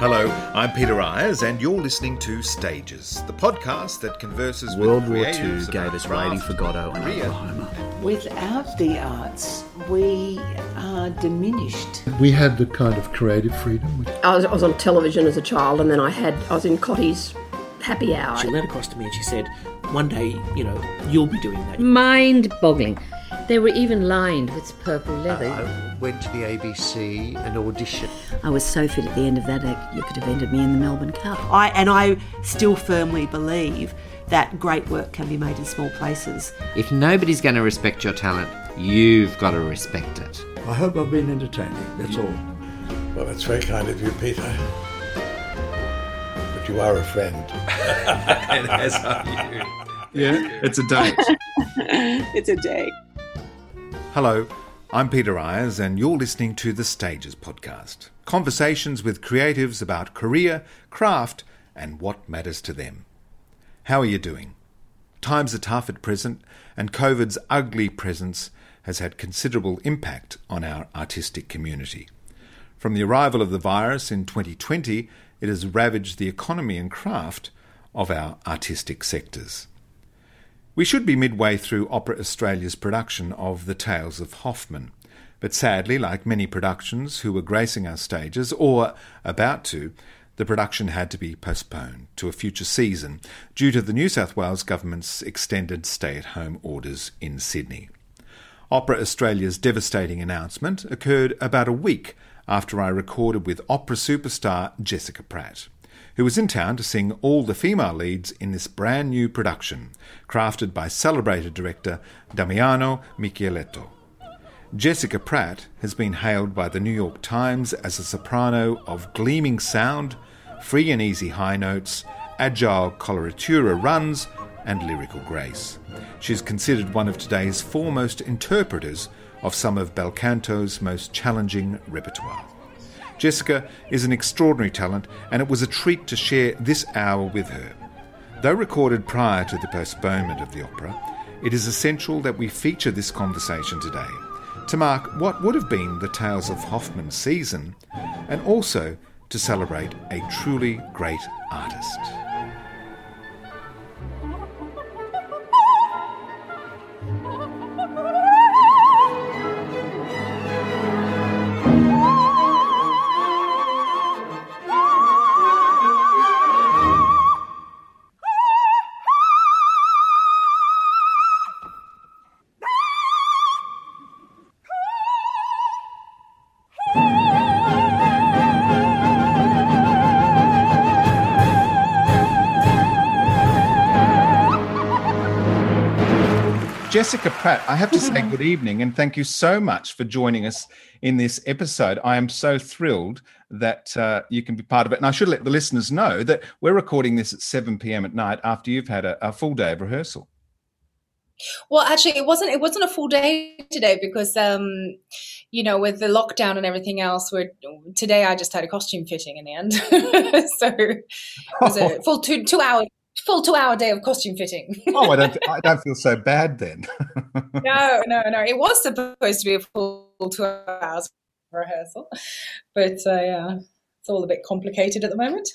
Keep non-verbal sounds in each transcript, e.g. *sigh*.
Hello, I'm Peter Ayres, and you're listening to Stages, the podcast that converses World with War creatives II gave us craft, waiting for Godot and career, Oklahoma. Without the arts, we are diminished. We had the kind of creative freedom. I was, I was on television as a child, and then I had I was in Cottee's Happy Hour. She leaned across to me and she said, One day, you know, you'll be doing that. mind boggling. They were even lined with purple uh, leather. I went to the ABC and auditioned. I was so fit at the end of that, I- you could have ended me in the Melbourne Cup. I and I still firmly believe that great work can be made in small places. If nobody's going to respect your talent, you've got to respect it. I hope I've been entertaining, that's all. Well, that's very kind of you, Peter. But you are a friend. *laughs* and as are you. Yeah, it's a date. *laughs* it's a day. Hello, I'm Peter Ayres, and you're listening to the Stages podcast. Conversations with creatives about career, craft, and what matters to them. How are you doing? Times are tough at present, and COVID's ugly presence has had considerable impact on our artistic community. From the arrival of the virus in 2020, it has ravaged the economy and craft of our artistic sectors. We should be midway through Opera Australia's production of The Tales of Hoffmann, but sadly, like many productions who were gracing our stages, or about to, the production had to be postponed to a future season due to the New South Wales Government's extended stay at home orders in Sydney. Opera Australia's devastating announcement occurred about a week after I recorded with opera superstar Jessica Pratt, who was in town to sing all the female leads in this brand new production, crafted by celebrated director Damiano Michieletto. Jessica Pratt has been hailed by the New York Times as a soprano of gleaming sound, free and easy high notes, agile coloratura runs, and lyrical grace. She is considered one of today's foremost interpreters of some of Belcanto's most challenging repertoire. Jessica is an extraordinary talent, and it was a treat to share this hour with her. Though recorded prior to the postponement of the opera, it is essential that we feature this conversation today to mark what would have been the Tales of Hoffmann season and also to celebrate a truly great artist. Jessica Pratt, I have to say *laughs* good evening and thank you so much for joining us in this episode. I am so thrilled that uh, you can be part of it. And I should let the listeners know that we're recording this at 7 p.m. at night after you've had a, a full day of rehearsal. Well, actually, it wasn't. It wasn't a full day today because, um, you know, with the lockdown and everything else, we're today. I just had a costume fitting in the end, *laughs* so it was a *laughs* full two two hours full two hour day of costume fitting. *laughs* oh, I don't, I don't feel so bad then. *laughs* no, no, no. It was supposed to be a full two hours rehearsal, but uh, yeah, it's all a bit complicated at the moment.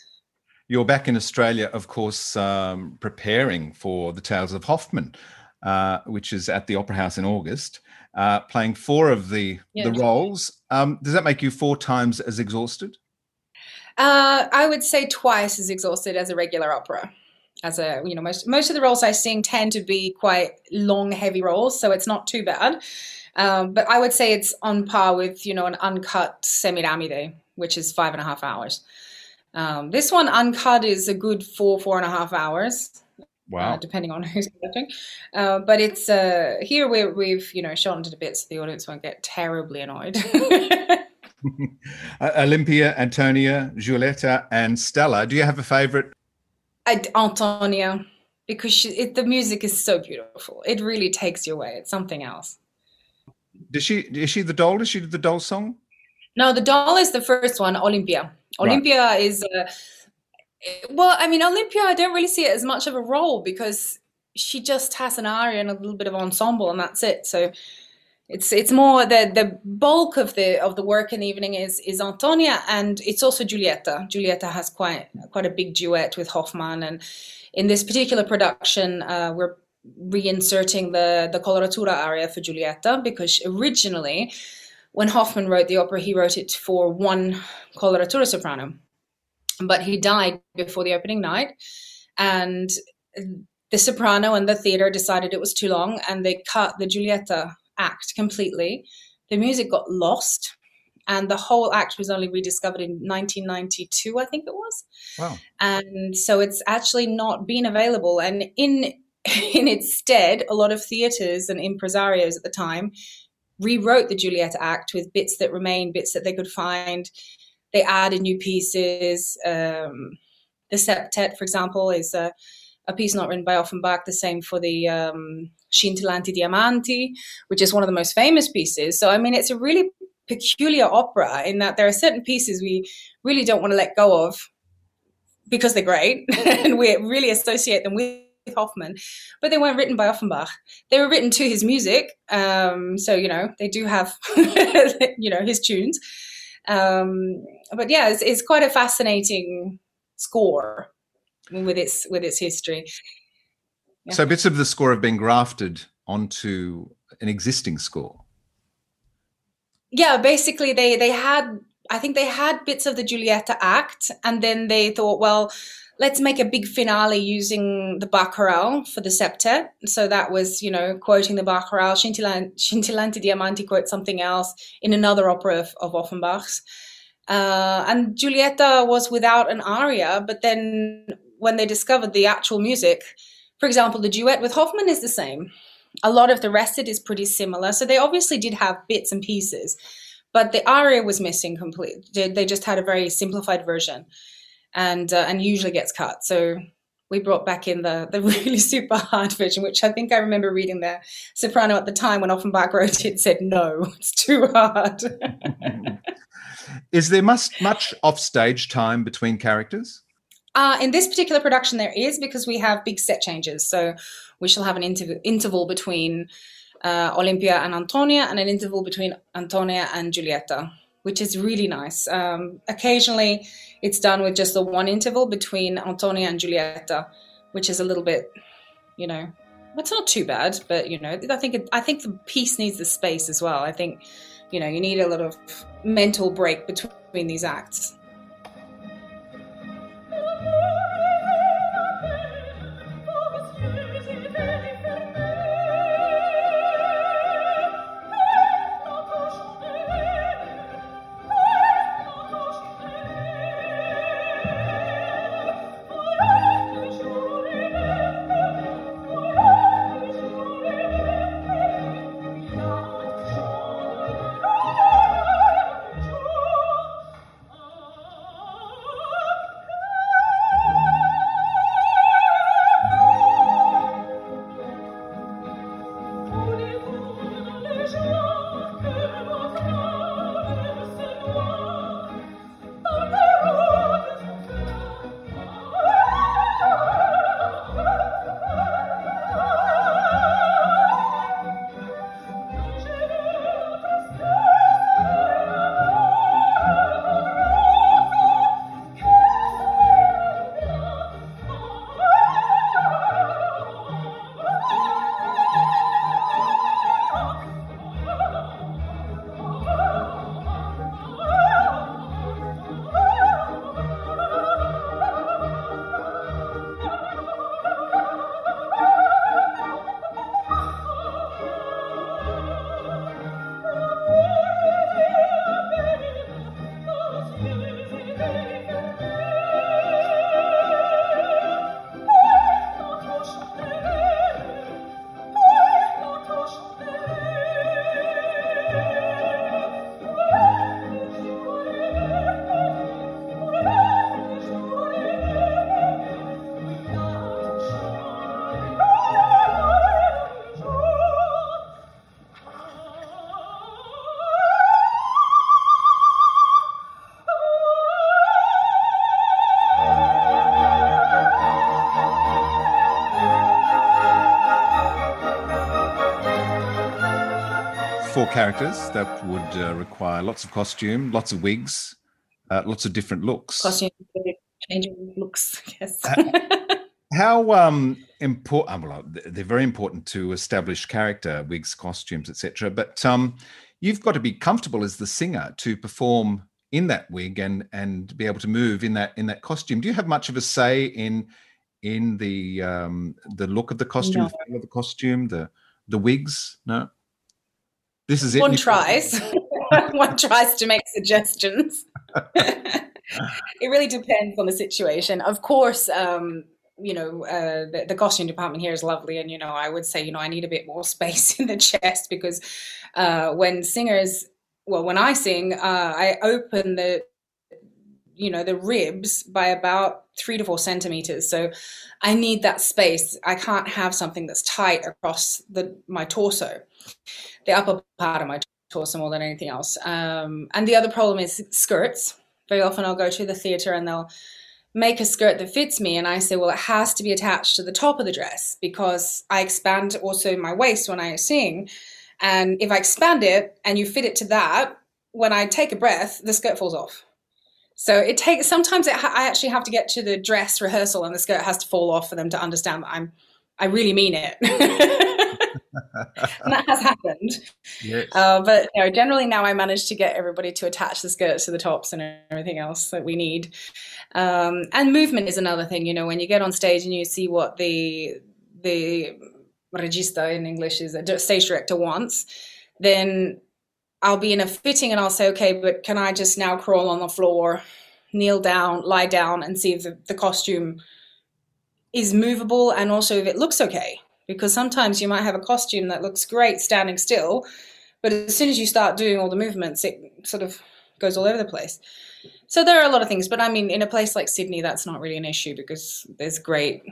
You're back in Australia, of course, um, preparing for the Tales of Hoffmann, uh, which is at the Opera House in August, uh, playing four of the the roles. Um, does that make you four times as exhausted? Uh, I would say twice as exhausted as a regular opera. As a you know, most most of the roles I sing tend to be quite long, heavy roles, so it's not too bad. Um, but I would say it's on par with you know an uncut Semiramide, which is five and a half hours. Um, this one uncut is a good four four and a half hours. Wow. Uh, depending on *laughs* who's watching, uh, but it's uh, here we we've you know shortened it a bit so the audience won't get terribly annoyed. *laughs* *laughs* Uh, Olympia, Antonia, Giulietta, and Stella. Do you have a favourite? I, Antonia, because she, it, the music is so beautiful. It really takes you away. It's something else. Does she is she the doll? Does she the doll song? No, the doll is the first one, Olympia. Right. Olympia is, uh, well, I mean, Olympia, I don't really see it as much of a role because she just has an aria and a little bit of ensemble, and that's it. So it's it's more the the bulk of the of the work in the evening is is Antonia and it's also Giulietta. Giulietta has quite quite a big duet with Hoffmann, and in this particular production, uh, we're reinserting the the coloratura aria for Giulietta because originally, when Hoffman wrote the opera, he wrote it for one coloratura soprano, but he died before the opening night, and the soprano and the theater decided it was too long, and they cut the Giulietta act completely. The music got lost, and the whole act was only rediscovered in 1992, I think it was. Wow! And so it's actually not been available. And in *laughs* in its stead, a lot of theaters and impresarios at the time rewrote the Juliet act with bits that remain, bits that they could find. They added new pieces. Um, the septet, for example, is a, a piece not written by Offenbach. The same for the um, Scintillanti Diamanti, which is one of the most famous pieces. So, I mean, it's a really peculiar opera in that there are certain pieces we really don't want to let go of because they're great *laughs* and we really associate them with Hoffmann, but they weren't written by Offenbach. They were written to his music. Um, so, you know, they do have, *laughs* you know, his tunes. Um, but yeah, it's, it's quite a fascinating score with its with its history. Yeah. So bits of the score have been grafted onto an existing score. Yeah, basically they they had I think they had bits of the Giulietta act and then they thought, well, let's make a big finale using the Barcarolle for the septet. So that was, you know, quoting the Barcarolle. Scintillanti Diamanti quote something else in another opera of, of Offenbach's. Uh, and Giulietta was without an aria, but then when they discovered the actual music, for example, the duet with Hoffmann is the same. A lot of the rest of it is pretty similar. So they obviously did have bits and pieces, but the aria was missing completely. They just had a very simplified version, and uh, and usually gets cut. So we brought back in the the *laughs* really super hard version, which I think I remember reading the soprano at the time when Offenbach wrote it said no, it's too hard. *laughs* is there much much offstage time between characters? Uh, in this particular production, there is because we have big set changes. So we shall have an inter- interval between uh, Olympia and Antonia, and an interval between Antonia and Giulietta, which is really nice. Um, occasionally, it's done with just the one interval between Antonia and Giulietta, which is a little bit, you know, it's not too bad, but you know, I think it, I think the piece needs the space as well. I think, you know, you need a lot of mental break between these acts. Characters that would uh, require lots of costume, lots of wigs, uh, lots of different looks. Costume changing looks, yes. How um, important? Well, they're very important to establish character, wigs, costumes, etc. But um, you've got to be comfortable as the singer to perform in that wig and and be able to move in that in that costume. Do you have much of a say in in the um, the look of the costume, No. the the costume, the the wigs? No. This is it. One tries. *laughs* One tries to make suggestions. *laughs* it really depends on the situation. Of course, um, you know, uh, the, the costume department here is lovely, and you know, I would say, you know, I need a bit more *laughs* space in the chest because uh, when singers, well, when I sing, uh, I open the, you know, the ribs by about three to four centimeters. So I need that space. I can't have something that's tight across the my torso, the upper part of my torso more than anything else. Um, and the other problem is skirts. Very often I'll go to the theatre and they'll make a skirt that fits me and I say, well, it has to be attached to the top of the dress because I expand also my waist when I sing. And if I expand it and you fit it to that, when I take a breath, the skirt falls off. So it takes sometimes it I actually have to get to the dress rehearsal and the skirt has to fall off for them to understand that I'm I really mean it. *laughs* and that has happened. Yes. Uh, but you know, generally now I manage to get everybody to attach the skirts to the tops and everything else that we need. Um, and movement is another thing. You know, when you get on stage and you see what the the regista in English is a stage director wants, then I'll be in a fitting and I'll say, okay, but can I just now crawl on the floor, kneel down, lie down, and see if the, the costume is movable and also if it looks okay? Because sometimes you might have a costume that looks great standing still, but as soon as you start doing all the movements, it sort of goes all over the place. So there are a lot of things, but I mean, in a place like Sydney, that's not really an issue because there's great,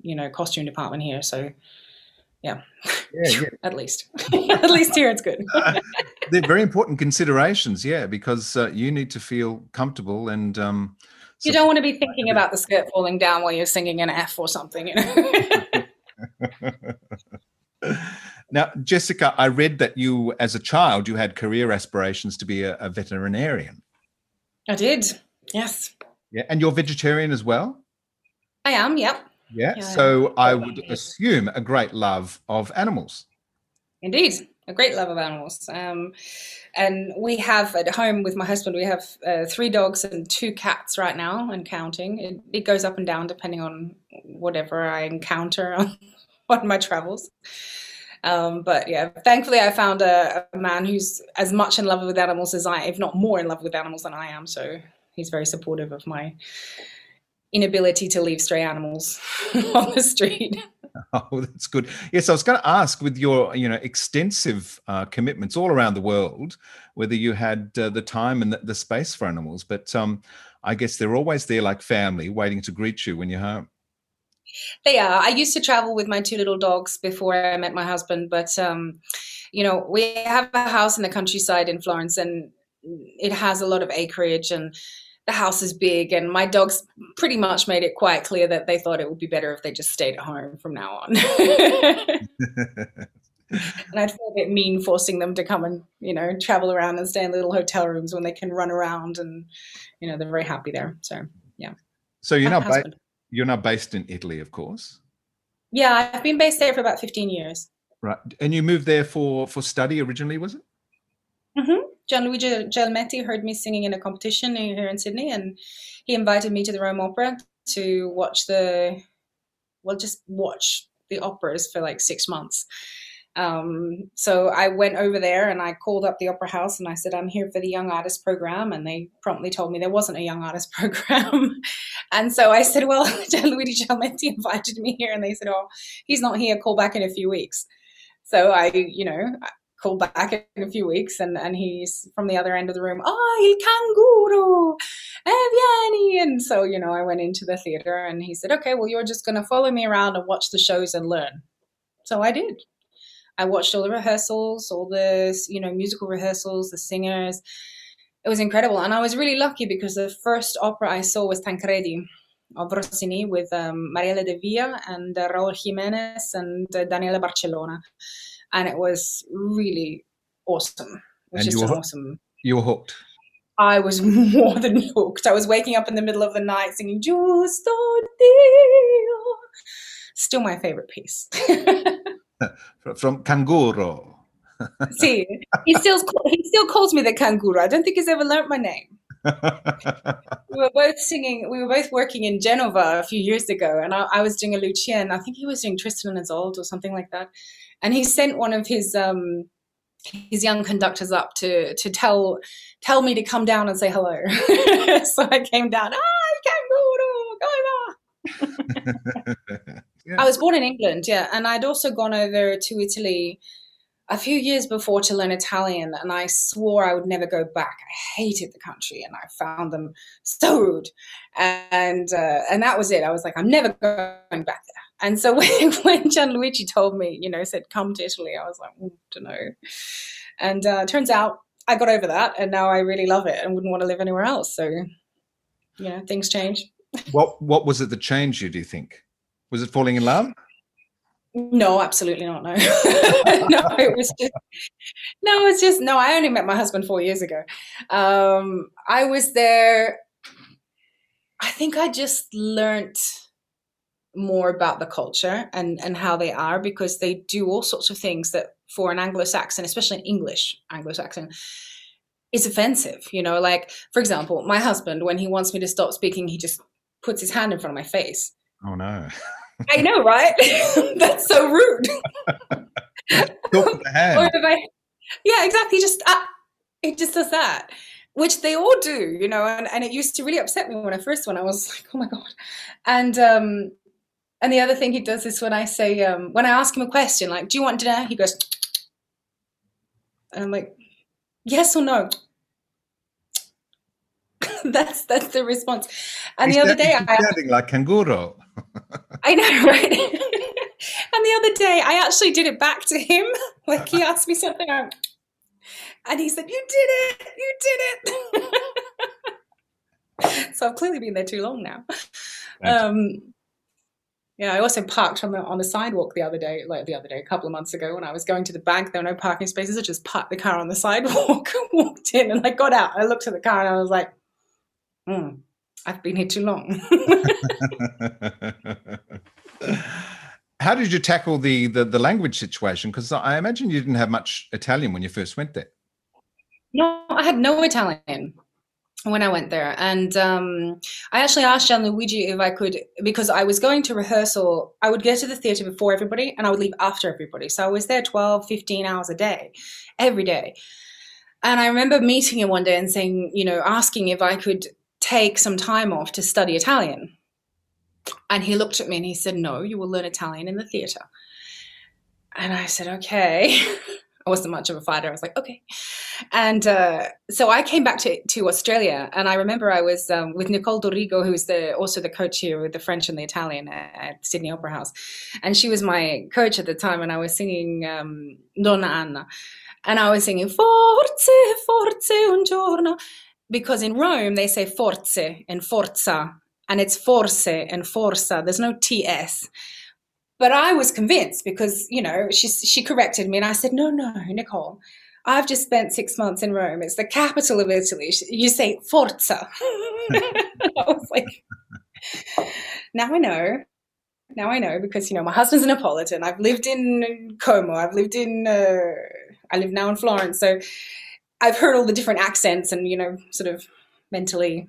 you know, costume department here. So, yeah, Yeah, yeah. *laughs* at least, *laughs* at least here it's good. *laughs* They're very important considerations, yeah, because uh, you need to feel comfortable and um, you don't want to be thinking about the skirt falling down while you're singing an F or something, you know. Now, Jessica, I read that you, as a child, you had career aspirations to be a, a veterinarian. I did. Yes, Yeah, and you're vegetarian as well. I am. Yep. Yeah. Yeah, so I would assume a great love of animals. Indeed, a great love of animals. Um, and we have at home with my husband, we have uh, three dogs and two cats right now, and counting. It, it goes up and down depending on whatever I encounter on, *laughs* on my travels. Um, but yeah, thankfully, I found a, a man who's as much in love with animals as I, if not more in love with animals than I am. So he's very supportive of my inability to leave stray animals *laughs* on the street. *laughs* Oh, that's good. Yes, I was going to ask, with your you know extensive uh, commitments all around the world, whether you had uh, the time and the, the space for animals. But um, I guess they're always there, like family, waiting to greet you when you're home. They are. I used to travel with my two little dogs before I met my husband, but um, you know, we have a house in the countryside in Florence, and it has a lot of acreage, and the house is big. And my dogs pretty much made it quite clear that they thought it would be better if they just stayed at home from now on. *laughs* and I'd feel a bit mean forcing them to come and you know travel around and stay in little hotel rooms when they can run around, and you know they're very happy there. So yeah. So you're My not ba- you're not based in Italy, of course, Yeah, I've been based there for about 15 years. right? And you moved there for for study originally, was it? Mm hmm Gianluigi Gelmetti heard me singing in a competition here in Sydney, and he invited me to the Rome Opera to watch the, well, just watch the operas for like six months. Um, so I went over there and I called up the opera house and I said, I'm here for the Young Artist Program. And they promptly told me there wasn't a Young Artist *laughs* Program. and so I said, Well, *laughs* Gianluigi Gelmetti *laughs* invited me here. And they said, Oh, he's not here. Call back in a few weeks. So I, you know, Back in a few weeks and, and he's from the other end of the room. Oh, il canguro, eh, vieni. And so, you know, I went into the theater and he said, Okay, well, you're just going to follow me around and watch the shows and learn. So I did. I watched all the rehearsals, all the you know musical rehearsals, the singers. It was incredible, and I was really lucky because the first opera I saw was Tancredi of Rossini with um, Mariella Devia and uh, Raúl Jiménez and uh, Daniela Barcellona, and it was really awesome. It was And just you were- awesome. You were hooked. I was *laughs* more than hooked. I was waking up in the middle of the night singing "Giusto Dio." Still my favorite piece. *laughs* From Kanguro. *laughs* See, he still he still calls me the kanguru. I don't think he's ever learnt my name. we were both singing. We were both working in Genova a few years ago, and I, I was doing a Lucia, and I think he was doing Tristan and Isolde or something like that. And he sent one of his um, his young conductors up to to tell tell me to come down and say hello. *laughs* so I came down. Ah, kanguru, go *laughs* I was born in England, yeah, and I'd also gone over to Italy a few years before to learn Italian, and I swore I would never go back. I hated the country, and I found them so rude, and uh, and that was it. I was like, I'm never going back there. And so *laughs* when, when Gianluigi told me, you know, said come to Italy, I was like, "Mm, don't know. And uh, turns out I got over that, and now I really love it and wouldn't want to live anywhere else. So, you know, things change. *laughs* what What was it that changed you? Do you think? Was it falling in love? No, absolutely not. No, *laughs* no, it was just no, it's just no. I only met my husband four years ago. Um, I was there. I think I just learnt more about the culture and and how they are because they do all sorts of things that for an Anglo-Saxon, especially an English Anglo-Saxon, is offensive. You know, like for example, my husband when he wants me to stop speaking, he just puts his hand in front of my face. Oh no! *laughs* I know, right? *laughs* That's so rude. *laughs* Talk with or if I, yeah, exactly. Just uh, it just does that, which they all do, you know. And, and it used to really upset me when I first went. I was like, oh my god. And um, and the other thing he does is when I say um, when I ask him a question like, do you want dinner? He goes, and I'm like, yes or no. *laughs* that's that's the response. And He's the other day, I sounding like kangaroo. *laughs* I know, right? *laughs* and the other day, I actually did it back to him. Like he asked me something, and he said, "You did it! You did it!" so I've clearly been there too long now. Um, yeah, I also parked on the on the sidewalk the other day, like the other day, a couple of months ago, when I was going to the bank. There were no parking spaces. I just parked the car on the *laughs* sidewalk, walked in, and I got out. I looked at the car and I was like, hmm, "I've been here too long." *laughs* How did you tackle the the, the language situation? Because I imagine you didn't have much Italian when you first went there. No, I had no Italian when I went there. And um, I actually asked Gianluigi if I could, because I was going to rehearsal, I would get to the theatre before everybody and I would leave after everybody. So I was there 12, 15 hours a day, every day. And I remember meeting him one day and saying, you know, asking if I could take some time off to study Italian. And he looked at me and he said, no, you will learn Italian in the theatre. And I said, okay. *laughs* I wasn't much of a fighter. I was like, okay. And uh, so I came back to, to Australia, and I remember I was um, with Nicole Dorigo, who's the also the coach here with the French and the Italian at, at Sydney Opera House, and she was my coach at the time, and I was singing um, Donna Anna, and I was singing Forze, Forze un giorno, because in Rome they say Forze and Forza, and it's Forse and Forza. There's no TS. But I was convinced because, you know, she, she corrected me and I said, no, no, Nicole, I've just spent six months in Rome. It's the capital of Italy. You say Forza. *laughs* I was like, now I know. Now I know because, you know, my husband's a Neapolitan. I've lived in Como. I've lived in, uh, I live now in Florence. So I've heard all the different accents and, you know, sort of mentally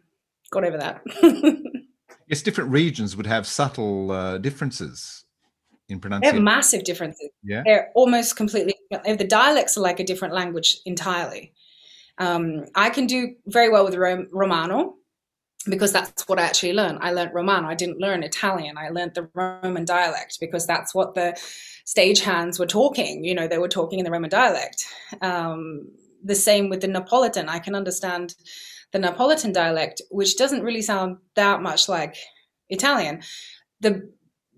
got over that. *laughs* Yes, different regions would have subtle uh, differences in They have massive differences. Yeah. They're almost completely, the dialects are like a different language entirely. Um, I can do very well with Rom- Romano because that's what I actually learned. I learned Romano. I didn't learn Italian. I learned the Roman dialect because that's what the stagehands were talking. You know, they were talking in the Roman dialect. Um, the same with the Neapolitan. I can understand the Neapolitan dialect, which doesn't really sound that much like Italian. The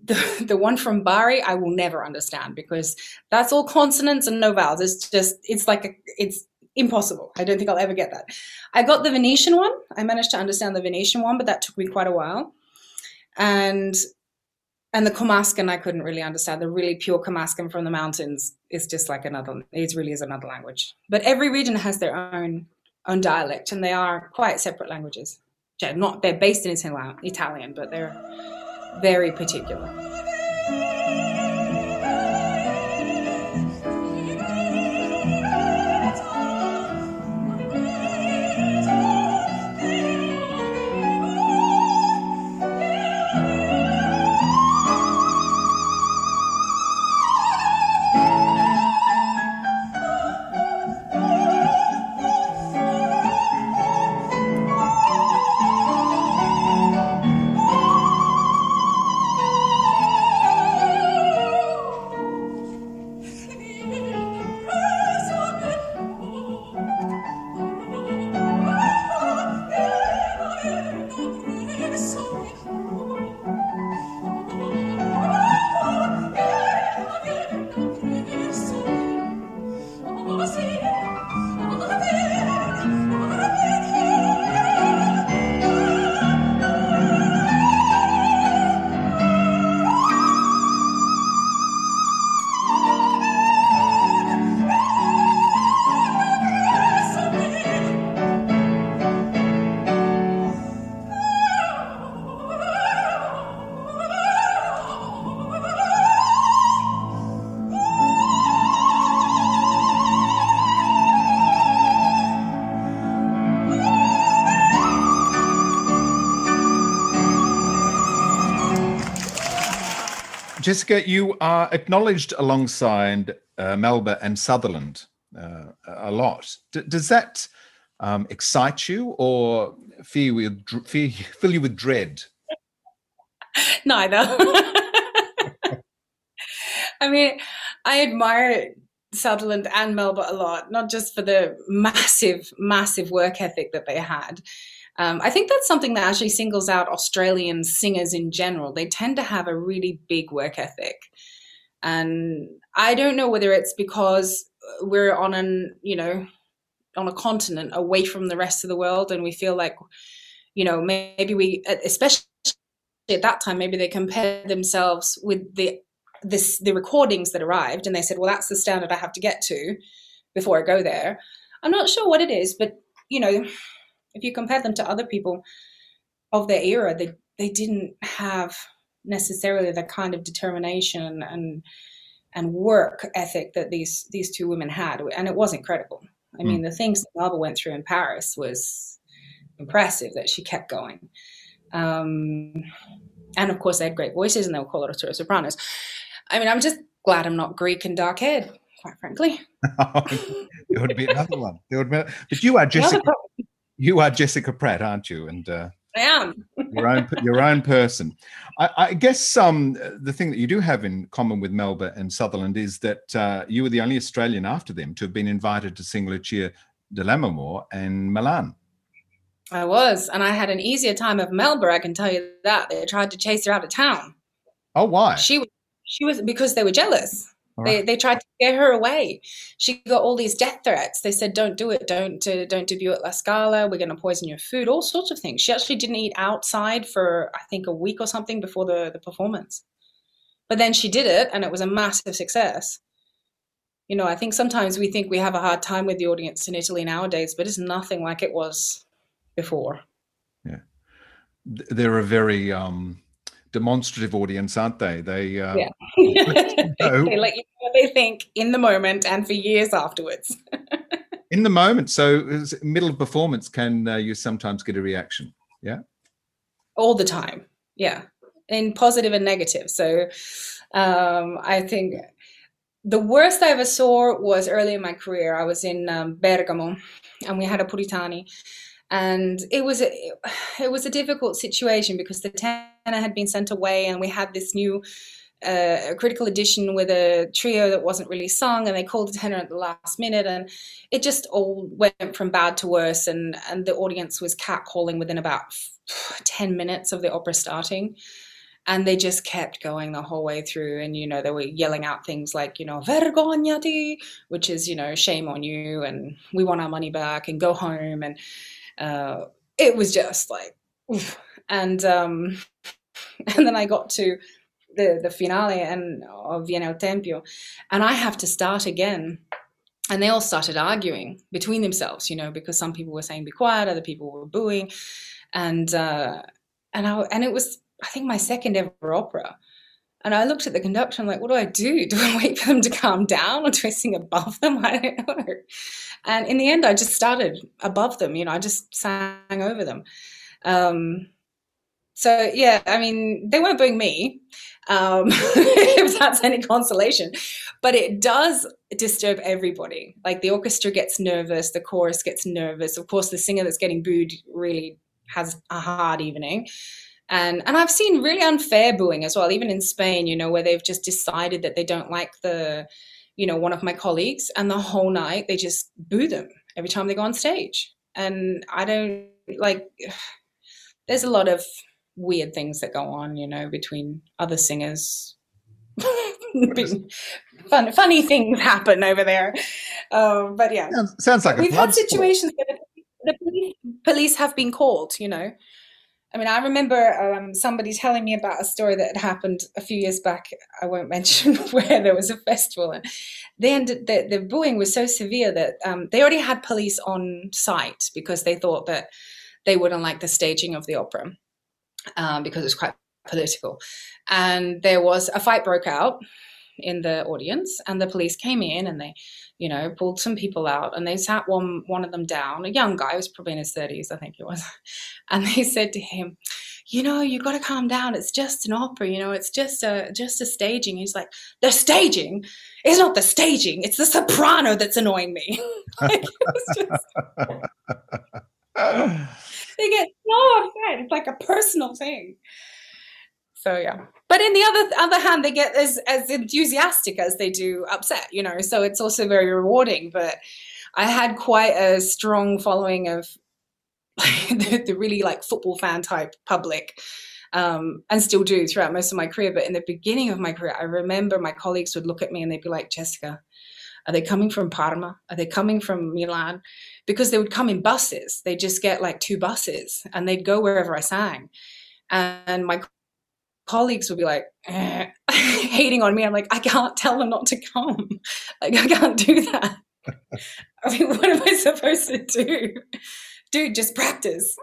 the, the one from Bari I will never understand because that's all consonants and no vowels. It's just it's like a, it's impossible. I don't think I'll ever get that. I got the Venetian one. I managed to understand the Venetian one, but that took me quite a while. And and the Comascan I couldn't really understand. The really pure Comascan from the mountains is just like another. It really is another language. But every region has their own own dialect, and they are quite separate languages. Yeah, not they're based in Italian, but they're very particular. Jessica, you are acknowledged alongside uh, Melba and Sutherland uh, a lot. D- does that um, excite you or fill, with, fill, *laughs* fill you with dread? Neither. *laughs* I mean, I admire Sutherland and Melba a lot, not just for the massive, massive work ethic that they had, um, I think that's something that actually singles out Australian singers in general. They tend to have a really big work ethic. And I don't know whether it's because we're on an, you know, on a continent away from the rest of the world and we feel like, you know, maybe we, especially at that time, maybe they compare themselves with the this the recordings that arrived and they said, well, that's the standard I have to get to before I go there. I'm not sure what it is, but you know, if you compare them to other people of their era, they they didn't have necessarily the kind of determination and and work ethic that these these two women had, and it was incredible. I mean, mm. the things that Melba went through in Paris was impressive. That she kept going, um, and of course they had great voices, and they were coloratura sopranos. I mean, I'm just glad I'm not Greek and dark haired, quite frankly. *laughs* there would be another one. There would be, but you are *laughs* Jessica you are Jessica Pratt, aren't you? And uh, I am *laughs* your own your own person. I, I, guess um, the thing that you do have in common with Melba and Sutherland is that uh, you were the only Australian after them to have been invited to sing Lucia di Lammermoor and Milan. I was, and I had an easier time of Melba. I can tell you that they tried to chase her out of town. Oh, why? She was she was because they were jealous. They, they tried to scare her away. She got all these death threats. They said, "Don't do it. Don't uh, don't debut at La Scala. We're going to poison your food." All sorts of things. She actually didn't eat outside for I think a week or something before the the performance. But then she did it, and it was a massive success. You know, I think sometimes we think we have a hard time with the audience in Italy nowadays, but it's nothing like it was before. Yeah, they're a very um, demonstrative audience, aren't they? They uh, yeah. *laughs* *laughs* they let you know what they think in the moment and for years afterwards. *laughs* in the moment, so middle of performance, can uh, you sometimes get a reaction? Yeah, all the time. Yeah, in positive and negative. So um, I think the worst I ever saw was early in my career. I was in um, Bergamo, and we had a Puritani and it was a, it was a difficult situation because the tenor had been sent away and we had this new uh, critical edition with a trio that wasn't really sung and they called the tenor at the last minute and it just all went from bad to worse and and the audience was catcalling within about 10 minutes of the opera starting. And they just kept going the whole way through and you know they were yelling out things like you know vergognati which is you know shame on you and we want our money back and go home and uh, it was just like, oof. and um, *laughs* and then I got to the the finale and of Vieni al tempio, and I have to start again. And they all started arguing between themselves, you know, because some people were saying "be quiet," other people were booing, and uh, and I and it was I think my second ever opera. And I looked at the conductor. I'm like, what do I do? *laughs* Do I wait for them to calm down, or do I sing above them? *laughs* I don't know. And in the end, I just started above them. You know, I just sang over them. Um, so yeah, I mean, they weren't booing me, um, *laughs* if that's any consolation. But it does disturb everybody. Like the orchestra gets nervous, the chorus gets nervous. Of course, the singer that's getting booed really has a hard evening. And and I've seen really unfair booing as well, even in Spain, you know, where they've just decided that they don't like the, you know, one of my colleagues, and the whole night they just boo them every time they go on stage. And I don't like. *sighs* There's a lot of weird things that go on, you know, between other singers. *laughs* Fun, funny things happen over there. Um, but yeah, sounds, sounds like we've had situations where the, the police, police have been called. You know, I mean, I remember um, somebody telling me about a story that had happened a few years back. I won't *laughs* mention *laughs* where there was a festival, and they ended, the, the booing was so severe that um, they already had police on site because they thought that they wouldn't like the staging of the opera um, because it was quite political. And there was a fight broke out in the audience, and the police came in and they, you know, pulled some people out and they sat one one of them down, a young guy, was probably in his thirties, I think he was, *laughs* and they said to him. You know, you got to calm down. It's just an opera. You know, it's just a just a staging. He's like, the staging is not the staging. It's the soprano that's annoying me. *laughs* like, just... *laughs* they get so upset. It's like a personal thing. So yeah. But in the other other hand, they get as as enthusiastic as they do upset, you know. So it's also very rewarding. But I had quite a strong following of *laughs* the, the really like football fan type public. Um, and still do throughout most of my career. But in the beginning of my career, I remember my colleagues would look at me and they'd be like, Jessica, are they coming from Parma? Are they coming from Milan? Because they would come in buses. They just get like two buses and they'd go wherever I sang. And my colleagues would be like eh, *laughs* hating on me. I'm like, I can't tell them not to come. *laughs* Like, I can't do that. *laughs* I mean, what am I supposed to do? Dude, just practice.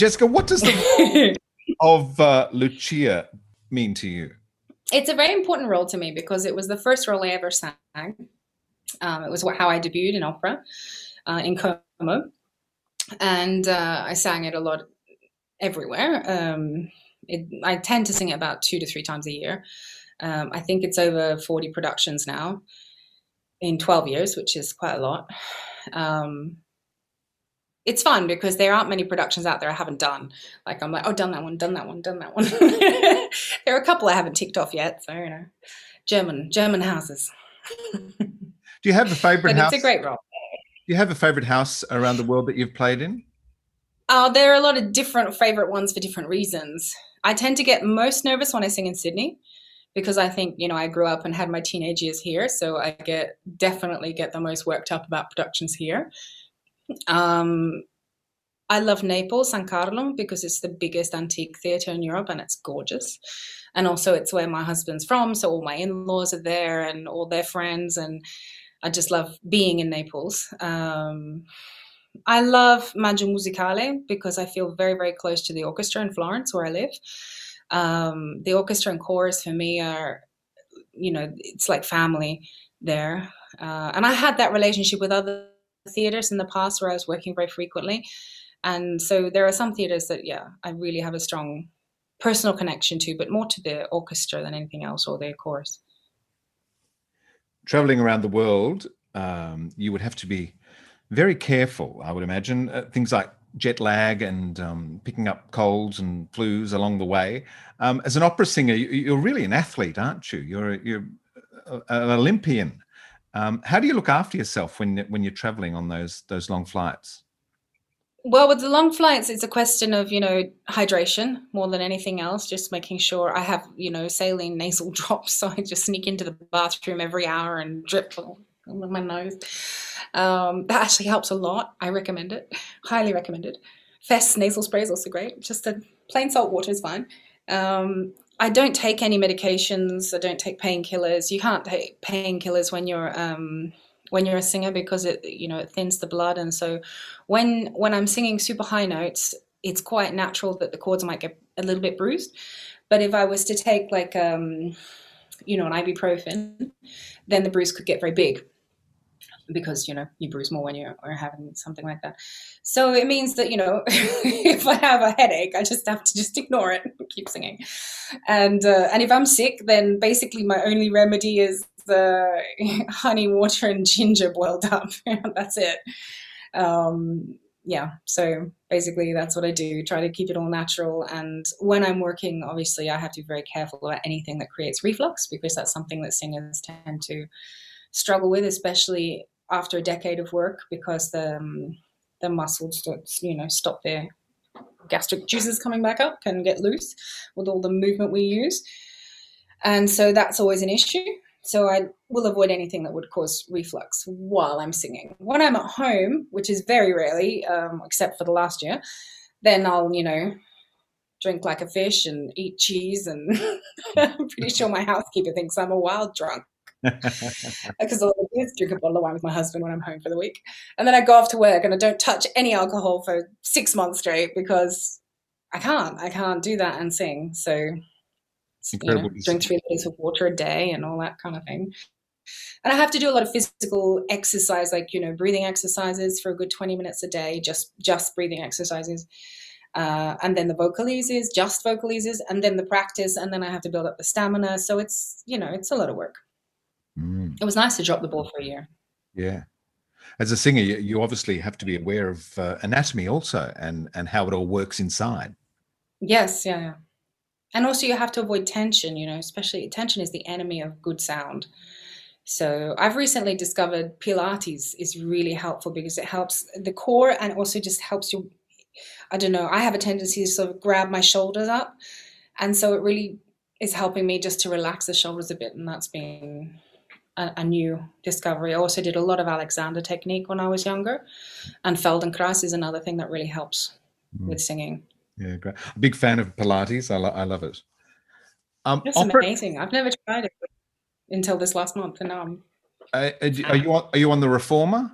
Jessica, what does the role *laughs* of uh, Lucia mean to you? It's a very important role to me because it was the first role I ever sang. Um, it was how I debuted in opera uh, in Como, and uh, I sang it a lot everywhere. Um, it, I tend to sing it about two to three times a year. Um, I think it's over 40 productions now in 12 years, which is quite a lot. Um, it's fun because there aren't many productions out there I haven't done. Like I'm like, oh, done that one, done that one, done that one. *laughs* there are a couple I haven't ticked off yet. So you know, German German houses. Do you have a favorite house? It's a great role. Do you have a favorite house around the world that you've played in? Uh, there are a lot of different favorite ones for different reasons. I tend to get most nervous when I sing in Sydney because I think you know I grew up and had my teenage years here, so I get definitely get the most worked up about productions here. Um, I love Naples, San Carlo, because it's the biggest antique theatre in Europe and it's gorgeous. And also, it's where my husband's from, so all my in laws are there and all their friends. And I just love being in Naples. Um, I love Maggio Musicale because I feel very, very close to the orchestra in Florence, where I live. Um, the orchestra and chorus for me are, you know, it's like family there. Uh, and I had that relationship with other theaters in the past where I was working very frequently. And so there are some theaters that, yeah, I really have a strong personal connection to, but more to the orchestra than anything else or their chorus. Traveling around the world, um, you would have to be very careful, I would imagine. Uh, things like jet lag and um, picking up colds and flus along the way. Um, as an opera singer, you, are really an athlete, aren't you? You're you're an Olympian. Um, how do you look after yourself when when you're traveling on those those long flights? Well, with the long flights, it's a question of you know hydration more than anything else. Just making sure I have you know saline nasal *laughs* drops, so I just sneak into the bathroom every hour and drip on my nose. Um, that actually helps a lot. I recommend it, highly recommend it. Fess nasal spray is also great. Just a plain salt water is fine. Um, I don't take any medications. I don't take painkillers. You can't take painkillers when you're um, when you're a singer because it you know it thins the blood, and so when when I'm singing super high notes, it's quite natural that the cords might get a little bit bruised. But if I was to take like um, you know an ibuprofen, then the bruise could get very big because you know you bruise more when you're having something like that. So it means that you know *laughs* if I have a headache, I just have to just ignore it, and keep singing, and uh, and if I'm sick, then basically my only remedy is the *laughs* honey water and ginger boiled up. *laughs* that's it. Um, yeah, so basically that's what I do. Try to keep it all natural. And when I'm working, obviously I have to be very careful about anything that creates reflux because that's something that singers tend to struggle with, especially after a decade of work because the um, the muscles you know stop their gastric juices coming back up and get loose with all the movement we use. And so that's always an issue. So i will avoid anything that would cause reflux while i'm singing. When i'm at home which is very rarely um, except for the last year then i'll you know drink like a fish and eat cheese and *laughs* i'm pretty sure my housekeeper thinks i'm a wild drunk because all I do is drink a bottle of wine with my husband when I'm home for the week. And then I go off to work and I don't touch any alcohol for six months straight because I can't. I can't do that and sing. So you know, drink three liters of water a day and all that kind of thing. And I have to do a lot of physical exercise, like you know, breathing exercises for a good twenty minutes a day, just just breathing exercises. Uh, and then the vocalises, just vocalises, and then the practice, and then I have to build up the stamina. So it's you know, it's a lot of work. Mm. It was nice to drop the ball for a year. Yeah. As a singer, you obviously have to be aware of uh, anatomy also and, and how it all works inside. Yes, yeah, yeah. And also, you have to avoid tension, you know, especially tension is the enemy of good sound. So, I've recently discovered Pilates is really helpful because it helps the core and also just helps you. I don't know, I have a tendency to sort of grab my shoulders up. And so, it really is helping me just to relax the shoulders a bit. And that's been a, a, new discovery. I also did a lot of Alexander technique when I was younger, and Feldenkrais is another thing that really helps mm. with singing. Yeah, great. big fan of Pilates. I, lo- I love it. Um, it's opera- amazing. I've never tried it until this last month, and now I'm. Uh, are you on, are you on the reformer?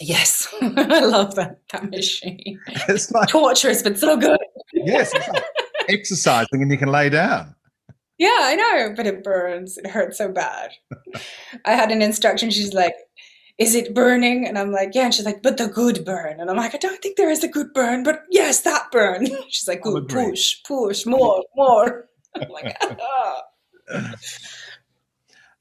Yes, *laughs* I love that that machine. *laughs* It's like torturous, but so good. yes, like *laughs* exercising and you can lay down. Yeah, I know, but it burns. It hurts so bad. I had an instruction. She's like, "Is it burning?" And I'm like, "Yeah." And she's like, "But the good burn." And I'm like, "I don't think there is a good burn, but yes, that burn." *laughs* She's like, "Good, push, push, more, more." *laughs* I'm like, ah.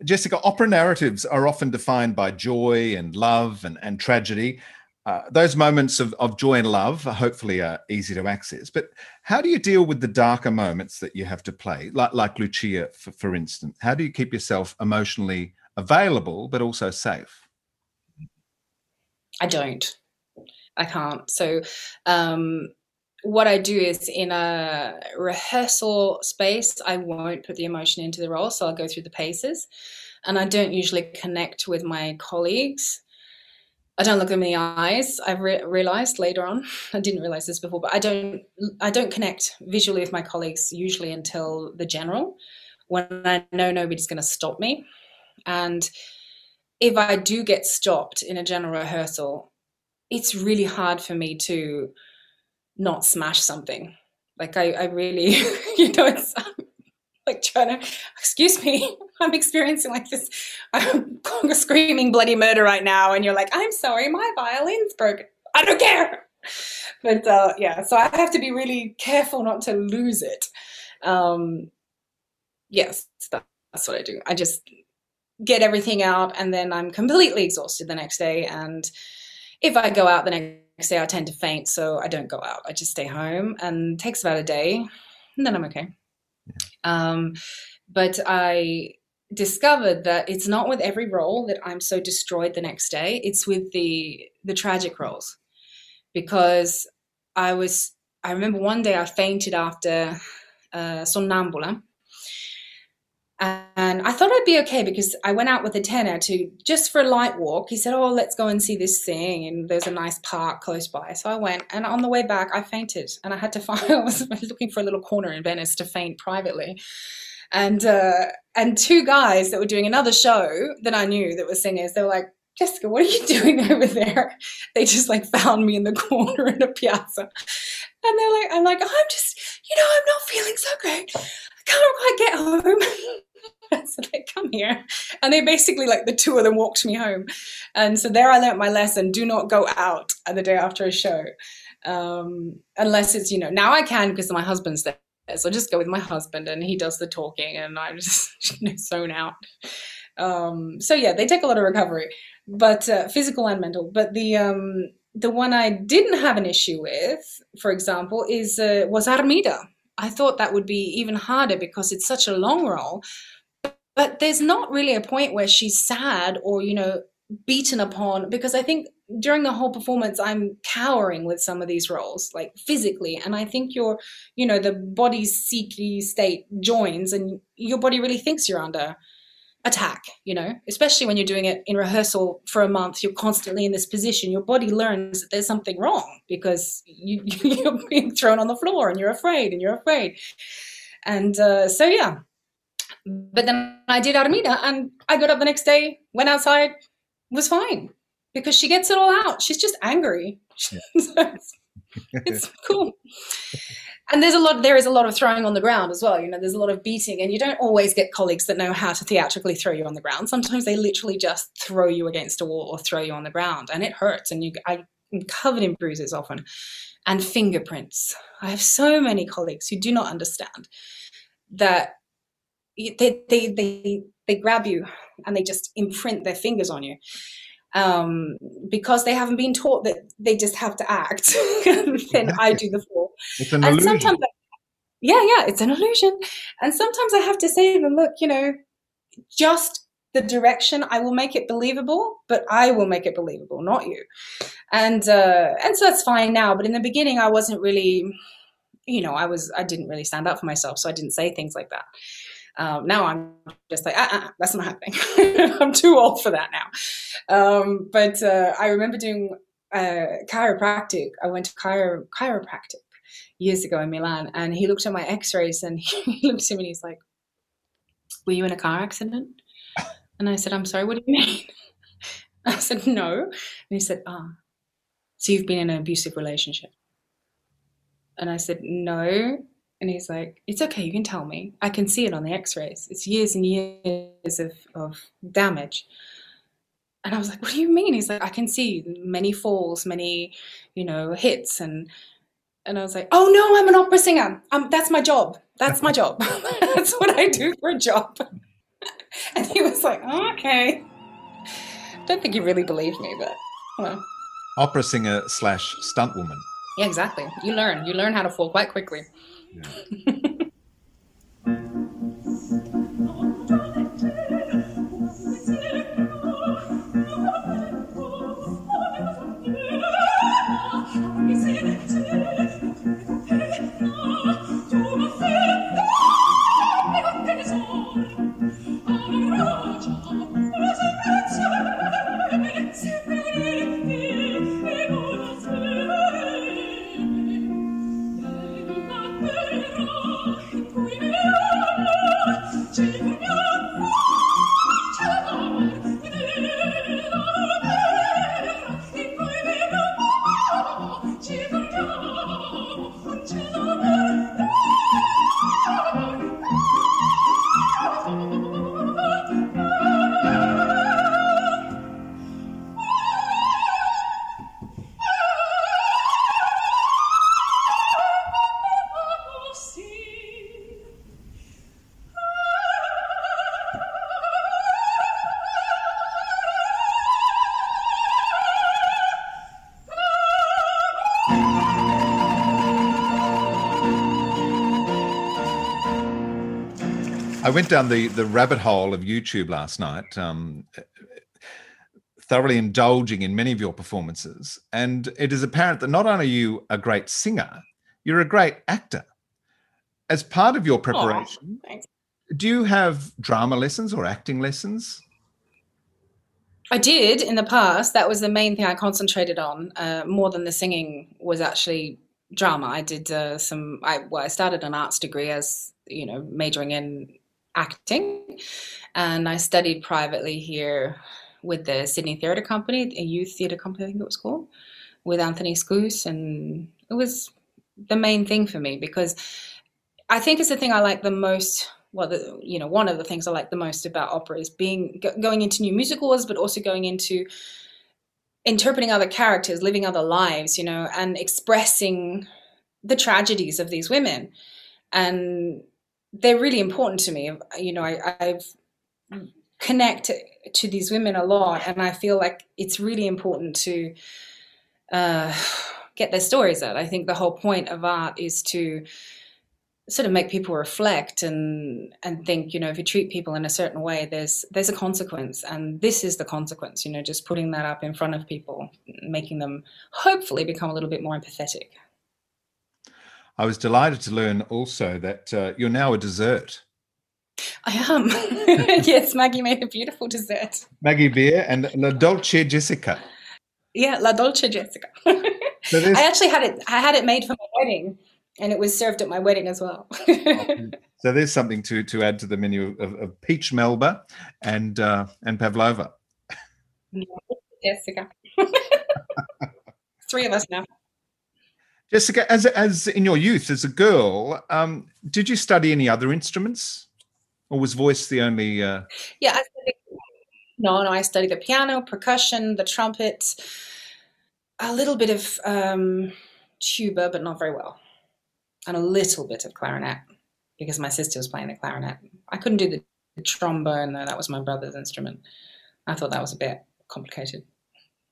Jessica, opera narratives are often defined by joy and love and, and tragedy. Uh, those moments of, of joy and love hopefully are easy to access. But how do you deal with the darker moments that you have to play, like, like Lucia, for, for instance? How do you keep yourself emotionally available but also safe? I don't. I can't. So, um, what I do is in a rehearsal space, I won't put the emotion into the role. So I'll go through the paces and I don't usually connect with my colleagues. I don't look them in the eyes. I've re- realized later on. *laughs* I didn't realize this before, but I don't. I don't connect visually with my colleagues usually until the general, when I know nobody's going to stop me. And if I do get stopped in a general rehearsal, it's really hard for me to not smash something. Like I, I really, *laughs* you know, it's trying to, excuse me, *laughs* I'm experiencing like this I'm *laughs* screaming bloody murder right now. And you're like, I'm sorry, my violin's broken. I don't care. But uh, yeah, so I have to be really careful not to lose it. Um, yes, that's what I do. I just get everything out and then I'm completely exhausted the next day. And if I go out the next day, I tend to faint. So I don't go out. I just stay home and takes about a day and then I'm okay. Um, but I discovered that it's not with every role that I'm so destroyed the next day. It's with the the tragic roles because I was. I remember one day I fainted after uh, Sonnambula. And I thought I'd be okay because I went out with a tenor to just for a light walk. He said, "Oh, let's go and see this thing, and there's a nice park close by." So I went, and on the way back, I fainted, and I had to find. *laughs* I was looking for a little corner in Venice to faint privately, and uh, and two guys that were doing another show that I knew that were singers. They were like, "Jessica, what are you *laughs* doing over there?" They just like found me in the *laughs* corner in a piazza, and they're like, "I'm like, I'm just, you know, I'm not feeling so great. Can't quite get home." *laughs* so they come here. And they basically like the two of them walked me home. And so there i learnt my lesson do not go out the day after a show um, unless it's you know now i can because my husband's there. So I just go with my husband and he does the talking and i'm just *laughs* you know, out. Um, so yeah they take a lot of recovery but uh, physical and mental. But the um, the one i didn't have an issue with for example is uh, was armida i thought that would be even harder because it's such a long role. But there's not really a point where she's sad or you know beaten upon because i think during the whole performance i'm cowering with some of these roles like physically. And i think your you know the body's seeky state joins and your body really thinks you're under attack you know especially when you're doing it in rehearsal for a month you're constantly in this position your body learns that there's something wrong because you, *laughs* you're being thrown on the floor and you're afraid and you're afraid and uh, so yeah but then I did Armida and I got up the next day, went outside, was fine because she gets it all out. She's just angry. Yeah. *laughs* it's, it's *laughs* cool. And there's a lot, there is a lot of throwing on the ground as well. You know, there's a lot of beating, and you don't always get colleagues that know how to theatrically throw you on the ground. Sometimes they literally just throw you against a wall or throw you on the ground, and it hurts. And you, I'm covered in bruises often, and fingerprints. I have so many colleagues who do not understand that they they they they grab you and they just imprint their fingers on you um, because they haven't been taught that they just have to act. *laughs* then I do the four. It's an and illusion. sometimes, I, yeah, yeah, it's an illusion. And sometimes I have to say to them, look, you know, just the direction. I will make it believable, but I will make it believable, not you. And uh, and so that's fine now. But in the beginning, I wasn't really, you know, I was I didn't really stand up for myself, so I didn't say things like that. Um, now I'm just like, uh-uh, that's not happening. *laughs* I'm too old for that now. Um, but uh, I remember doing uh, chiropractic. I went to chiro- chiropractic years ago in Milan, and he looked at my X-rays and *laughs* he looked at me and he's like, "Were you in a car accident?" And I said, "I'm sorry. What do you mean?" *laughs* I said, No. And he said, Ah, so you've been in an abusive relationship? And I said, No. And he's like, It's okay, you can tell me. I can see it on the x rays. It's years and years of, of damage. And I was like, What do you mean? He's like, I can see many falls, many, you know, hits. And and I was like, Oh no, I'm an opera singer. Um, that's my job. That's my job. *laughs* that's what I do for a job. *laughs* and he was like, oh, Okay. Don't think he really believed me, but well. Opera singer slash stunt woman. Yeah, exactly. You learn. You learn how to fall quite quickly. Yeah. *laughs* I went down the, the rabbit hole of YouTube last night, um, thoroughly indulging in many of your performances. And it is apparent that not only are you a great singer, you're a great actor. As part of your preparation, Aw, do you have drama lessons or acting lessons? I did in the past. That was the main thing I concentrated on. Uh, more than the singing was actually drama. I did uh, some. I well, I started an arts degree as you know, majoring in acting, and I studied privately here with the Sydney Theatre Company, a youth theatre company, I think it was called, with Anthony Scoose, and it was the main thing for me because I think it's the thing I like the most well, the, you know, one of the things I like the most about opera is being going into new musicals, but also going into interpreting other characters, living other lives, you know, and expressing the tragedies of these women, and they're really important to me. You know, I, I've connected to these women a lot, and I feel like it's really important to uh, get their stories out. I think the whole point of art is to sort of make people reflect and and think you know if you treat people in a certain way there's there's a consequence and this is the consequence you know just putting that up in front of people making them hopefully become a little bit more empathetic I was delighted to learn also that uh, you're now a dessert. i am. *laughs* Yes maggie made a beautiful dessert. Maggie Beer and La Dolce Jessica. yeah la dolce jessica. *laughs* So i actually had it i had it made for my wedding and it was served at my wedding as well. So there's something to to add to the menu of, of peach melba and uh, and pavlova. *laughs* jessica. Three of us now Jessica, as as in your youth as a girl, um, did you study any other instruments, or was voice the only? Uh... Yeah, I studied, no, no, I studied the piano, percussion, the trumpet, a little bit of um, tuba, but not very well, and a little bit of clarinet because my sister was playing the clarinet. I couldn't do the, the trombone though; that was my brother's instrument. I thought that was a bit complicated.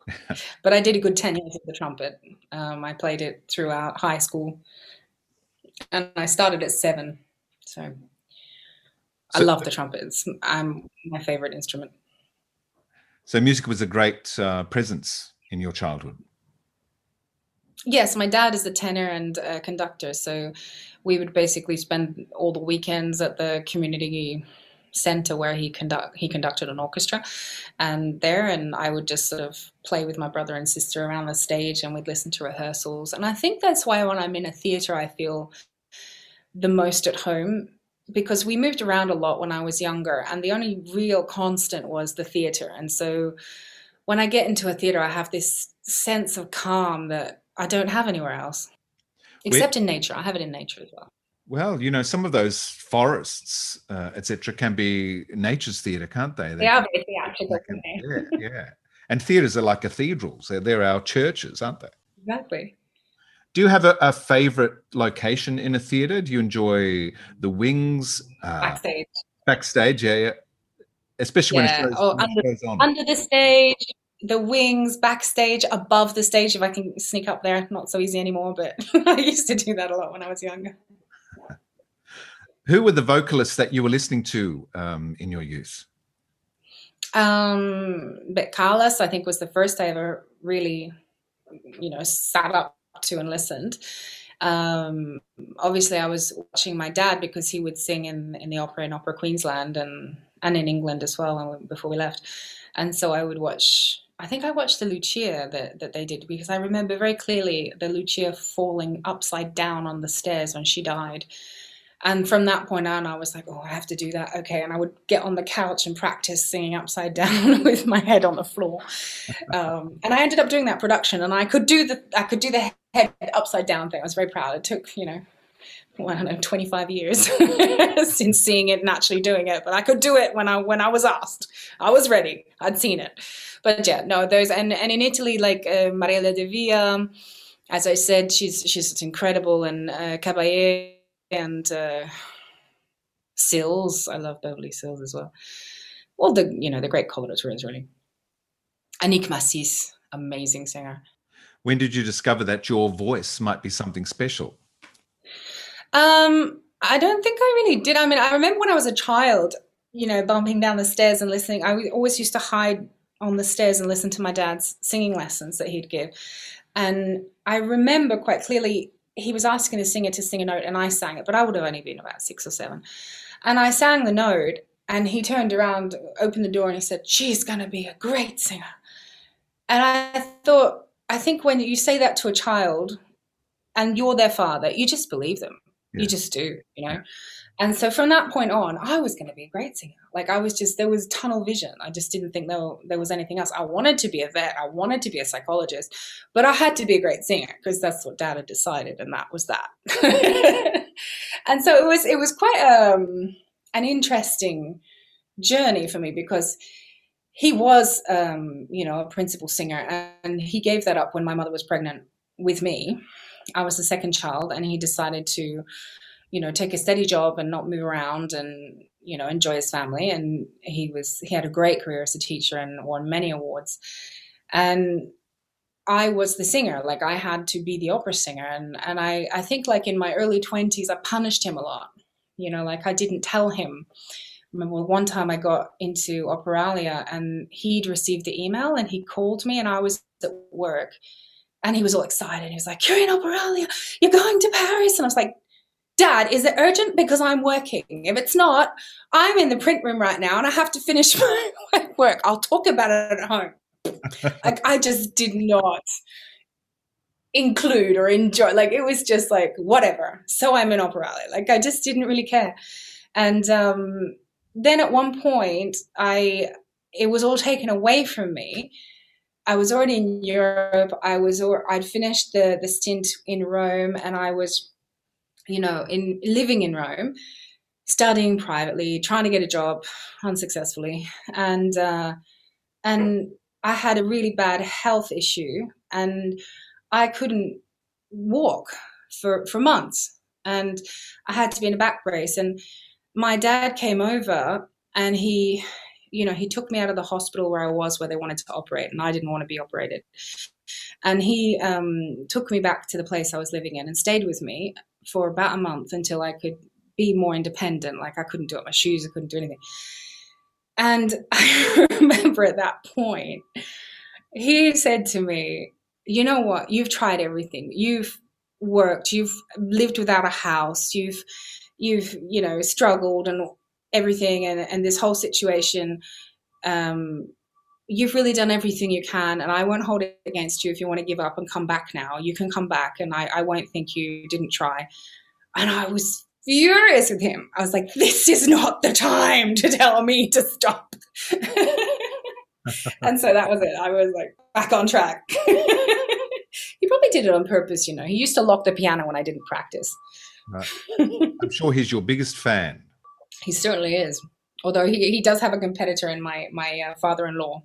*laughs* but I did a good 10 years of the trumpet. Um, I played it throughout high school and I started at seven. So I So- love the trumpet. It's I'm my favorite instrument. So music was a great uh, presence in your childhood. Yes, my dad is a tenor and a conductor. So we would basically spend all the weekends at the community center where he conduct he conducted an orchestra and there and I would just sort of play with my brother and sister around the stage and we'd listen to rehearsals and I think that's why when I'm in a theater I feel the most at home because we moved around a lot when I was younger and the only real constant was the theater and so when I get into a theatre, I have this sense of calm that I don't have anywhere else, except in nature. I have it in nature as well. Well, you know, some of those forests, uh, etc., can be nature's theatre, can't they? They, are very theatrical. Can, yeah, *laughs* yeah. And theatres are like cathedrals. They're, they're our churches, aren't they? Exactly. Do you have a, a favorite location in a theatre? Do you enjoy the wings? Uh, backstage. Backstage, yeah, yeah. Especially yeah. when it goes, oh, under, it goes on. Under the stage, the wings, backstage, above the stage, if I can sneak up there. Not so easy anymore, but *laughs* I used to do that a lot when I was younger. Who were the vocalists that you were listening to um, in your youth? Um, but Callas, I think, was the first I ever really, you know, sat up to and listened. Um, obviously, I was watching my dad because he would sing in, in the opera in Opera Queensland and and in England as well before we left. And so I would watch. I think I watched the Lucia that, that they did because I remember very clearly the Lucia falling upside down on the stairs when she died. And from that point on, I was like, oh, I have to do that. Okay. And I would get on the couch and practice singing upside *laughs* down with my head on the floor. Um, and I ended up doing that production and I could do the, I could do the head upside down thing. I was very proud. It took, you know, I don't know, 25 years *laughs* since seeing it and actually doing it, but I could do it when I, when I was asked, I was ready. I'd seen it, but yeah, no, those, and, and in Italy, like, uh, Mariella Devia, as I said, she's, she's incredible and, uh, and uh, Sills. I love Beverly Sills as well. Well, the you know the great coloraturas really. Annick Massis, amazing singer. When did you discover that your voice might be something special? Um, I don't think I really did. I mean, I remember when I was a child, you know, bumping down the stairs and listening. I always used to hide on the stairs and listen to my dad's singing lessons that he'd give. And I remember quite clearly he was asking the singer to sing a note and I sang it, but I would have only been about six or seven. And I sang the note and he turned around, opened the door, and he said, She's going to be a great singer. And I thought, I think when you say that to a child and you're their father, you just believe them. Yeah. You just do, you know? And so from that point on, I was going to be a great singer. Like I was just, there was tunnel vision. I just didn't think there, there was anything else. I wanted to be a vet. I wanted to be a psychologist, but I had to be a great singer because that's what dad had decided. And that was that. *laughs* and so it was, it was quite um, an interesting journey for me because he was, um, you know, a principal singer and he gave that up when my mother was pregnant with me. I was the second child and he decided to you know take a steady job and not move around and you know enjoy his family. And he was he had a great career as a teacher and won many awards. And I was the singer like I had to be the opera singer. And and I I think like in my early 20s I punished him a lot. You know like I didn't tell him. I remember one time I got into Operalia and he'd received the email and he called me and I was at work and he was all excited. He was like, You're in Operalia, you're going to Paris. And I was like, Dad, is it urgent? Because I'm working. If it's not, I'm in the print room right now and I have to finish *laughs* my work. I'll talk about it at home. *laughs* like I just did not include or enjoy. Like it was just like whatever. So I'm in Operalia. Like I just didn't really care. And um, then at one point, I it was all taken away from me. I was already in Europe. I was I'd finished the the stint in Rome, and I was you know, in living in Rome, studying privately, trying to get a job unsuccessfully, and uh, and I had a really bad health issue, and I couldn't walk for for months, and I had to be in a back brace. And my dad came over, and he, you know, he took me out of the hospital where I was, where they wanted to operate, and I didn't want to be operated. And he um, took me back to the place I was living in and stayed with me for about a month until I could be more independent. Like I couldn't do up my shoes, I couldn't do anything. And *laughs* I remember at that point, he said to me, You know what? You've tried everything. You've worked, you've lived without a house, you've you've, you know, struggled and everything and, and this whole situation. Um, you've really done everything you can and i won't hold it against you if you want to give up and come back now you can come back and i, I won't think you didn't try and i was furious with him i was like this is not the time to tell me to stop *laughs* and so that was it. I was like back on track. *laughs* he probably did it on purpose, you know. He used to lock the piano when I didn't practice. Right. *laughs* I'm sure he's your biggest fan. He certainly is. Although he, he does have a competitor in my my uh, father-in-law.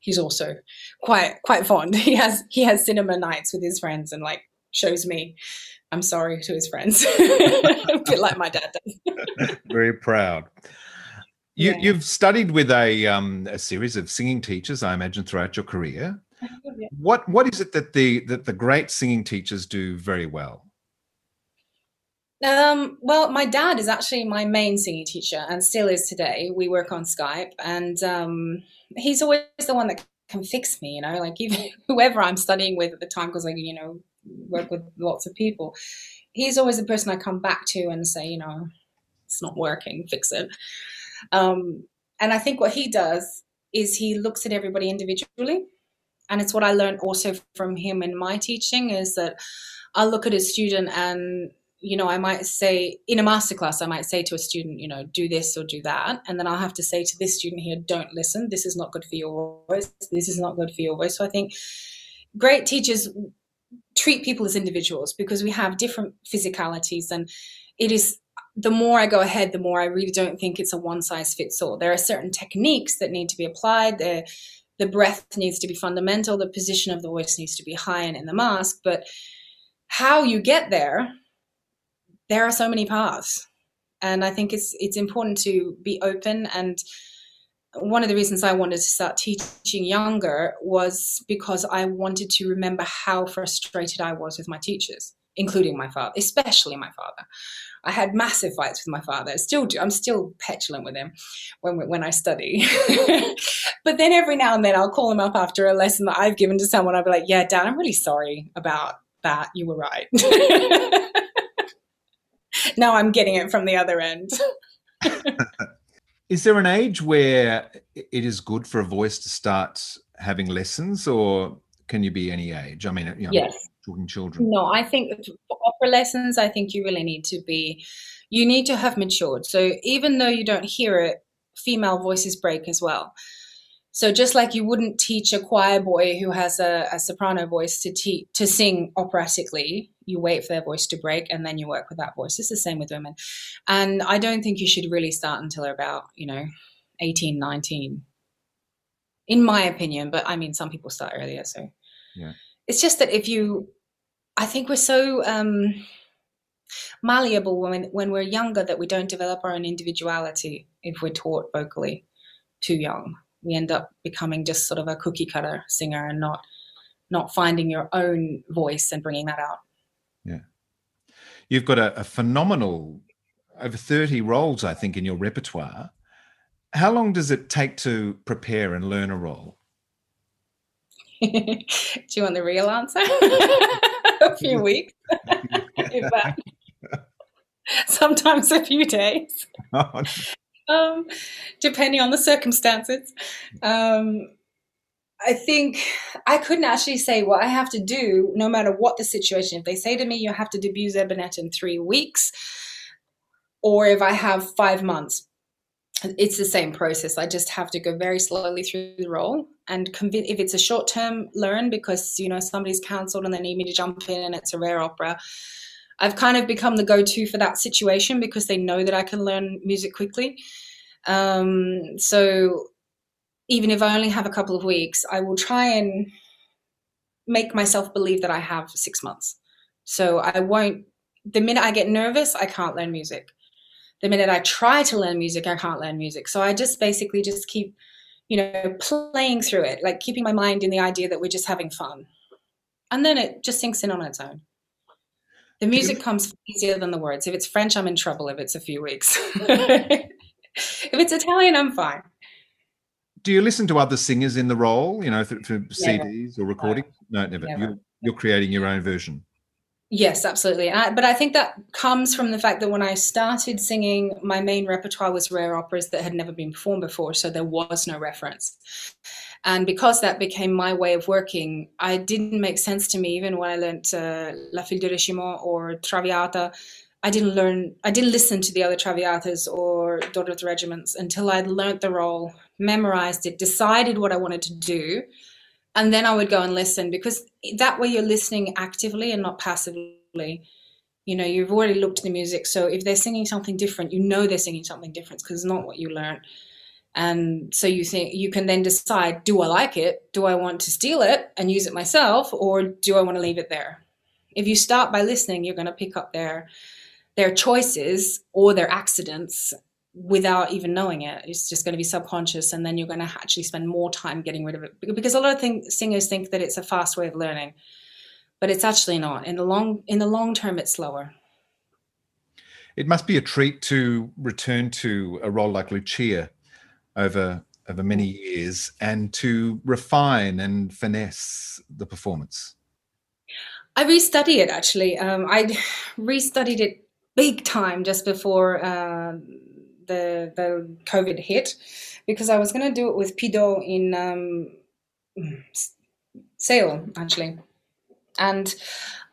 He's also quite quite fond. *laughs* He has he has cinema nights with his friends and like shows me. I'm sorry to his friends, *laughs* a bit like my dad does. *laughs* Very proud. You, Yeah. You've studied with a um, a series of singing teachers, I imagine, throughout your career. Yeah. What what is it that the that the great singing teachers do very well? Um, well, my dad is actually my main singing teacher and still is today. We work on Skype, and um, he's always the one that can fix me. You know, like *laughs* even whoever I'm studying with at the time, because I, you know, work with lots of people. He's always the person I come back to and say, you know, it's not working, fix it. Um, and I think what he does is he looks at everybody individually, and it's what I learned also from him in my teaching is that I'll look at a student and you know, I might say in a masterclass, I might say to a student, you know, do this or do that. And then I'll have to say to this student here, don't listen. This is not good for your voice. This is not good for your voice. So I think great teachers treat people as individuals because we have different physicalities. And it is the more I go ahead, the more I really don't think it's a one size fits all. There are certain techniques that need to be applied. The, the breath needs to be fundamental. The position of the voice needs to be high and in the mask. But how you get there there are so many paths. And i think it's it's important to be open. And one of the reasons i wanted to start teaching younger was because i wanted to remember how frustrated i was with my teachers including my father especially my father. I had massive fights with my father. I still do i'm still petulant with him when when i study. *laughs* But then every now and then i'll call him up after a lesson that i've given to someone. I'll be like yeah dad i'm really sorry about that. You were right *laughs* now I'm getting it from the other end. *laughs* Is there an age where it is good for a voice to start having lessons, or can you be any age? I mean, you know, yes. talking children. No, I think for opera lessons, I think you really need to be, you need to have matured. So even though you don't hear it, female voices break as well. So just like you wouldn't teach a choir boy who has a, a soprano voice to teach to sing operatically, you wait for their voice to break and then you work with that voice. It's the same with women. And I don't think you should really start until they're about, you know, 18, 19. In my opinion, but I mean some people start earlier, so yeah. It's just that if you I think we're so um malleable when when we're younger that we don't develop our own individuality if we're taught vocally too young we end up becoming just sort of a cookie cutter singer and not not finding your own voice and bringing that out you've got a, a phenomenal over 30 roles i think in your repertoire. How long does it take to prepare and learn a role? *laughs* Do you want the real answer? *laughs* A few weeks. *laughs* Sometimes a few days. Um, depending on the circumstances. Um, I think I couldn't actually say what I have to do, no matter what the situation. If they say to me, you have to debut Zebanet in three weeks, or if I have five months, it's the same process. I just have to go very slowly through the role and convince. If it's a short term learn because you know somebody's cancelled and they need me to jump in and it's a rare opera, I've kind of become the go-to for that situation because they know that I can learn music quickly. Um, so even if I only have a couple of weeks, I will try and make myself believe that I have six months. So I won't. The minute I get nervous, I can't learn music. The minute I try to learn music, I can't learn music. So I just basically just keep, you know, playing through it, like keeping my mind in the idea that we're just having fun, and then it just sinks in on its own. The music comes easier than the words. If it's French, I'm in trouble if it's a few weeks. *laughs* *laughs* if it's Italian, I'm fine. Do you listen to other singers in the role, you know, for, Never. CDs or recording? No, never. Never. You're, you're creating your own version. Yes, absolutely. And I, but I think that comes from the fact that when I started singing, my main repertoire was rare operas that had never been performed before, so there was no reference. And because that became my way of working, I didn't make sense to me, even when I learned uh, La Fille du Régiment or Traviata. I didn't learn, I didn't listen to the other Traviatas or Daughter of the Regiments until I'd learnt the role, memorized it, decided what I wanted to do, and then I would go and listen because that way you're listening actively and not passively. You know, you've already looked at the music, so if they're singing something different, you know they're singing something different because it's not what you learned. And so you think you can then decide: Do I like it? Do I want to steal it and use it myself, or do I want to leave it there? If you start by listening, you're going to pick up their their choices or their accidents without even knowing it. It's just going to be subconscious, and then you're going to actually spend more time getting rid of it because a lot of thing, singers think that it's a fast way of learning, but it's actually not. In the long in the long term, it's slower. It must be a treat to return to a role like Lucia over over many years and to refine and finesse the performance. I restudied it actually. Um, I *laughs* restudied it big time just before uh, the the COVID hit, because I was going to do it with Pido in um, actually, and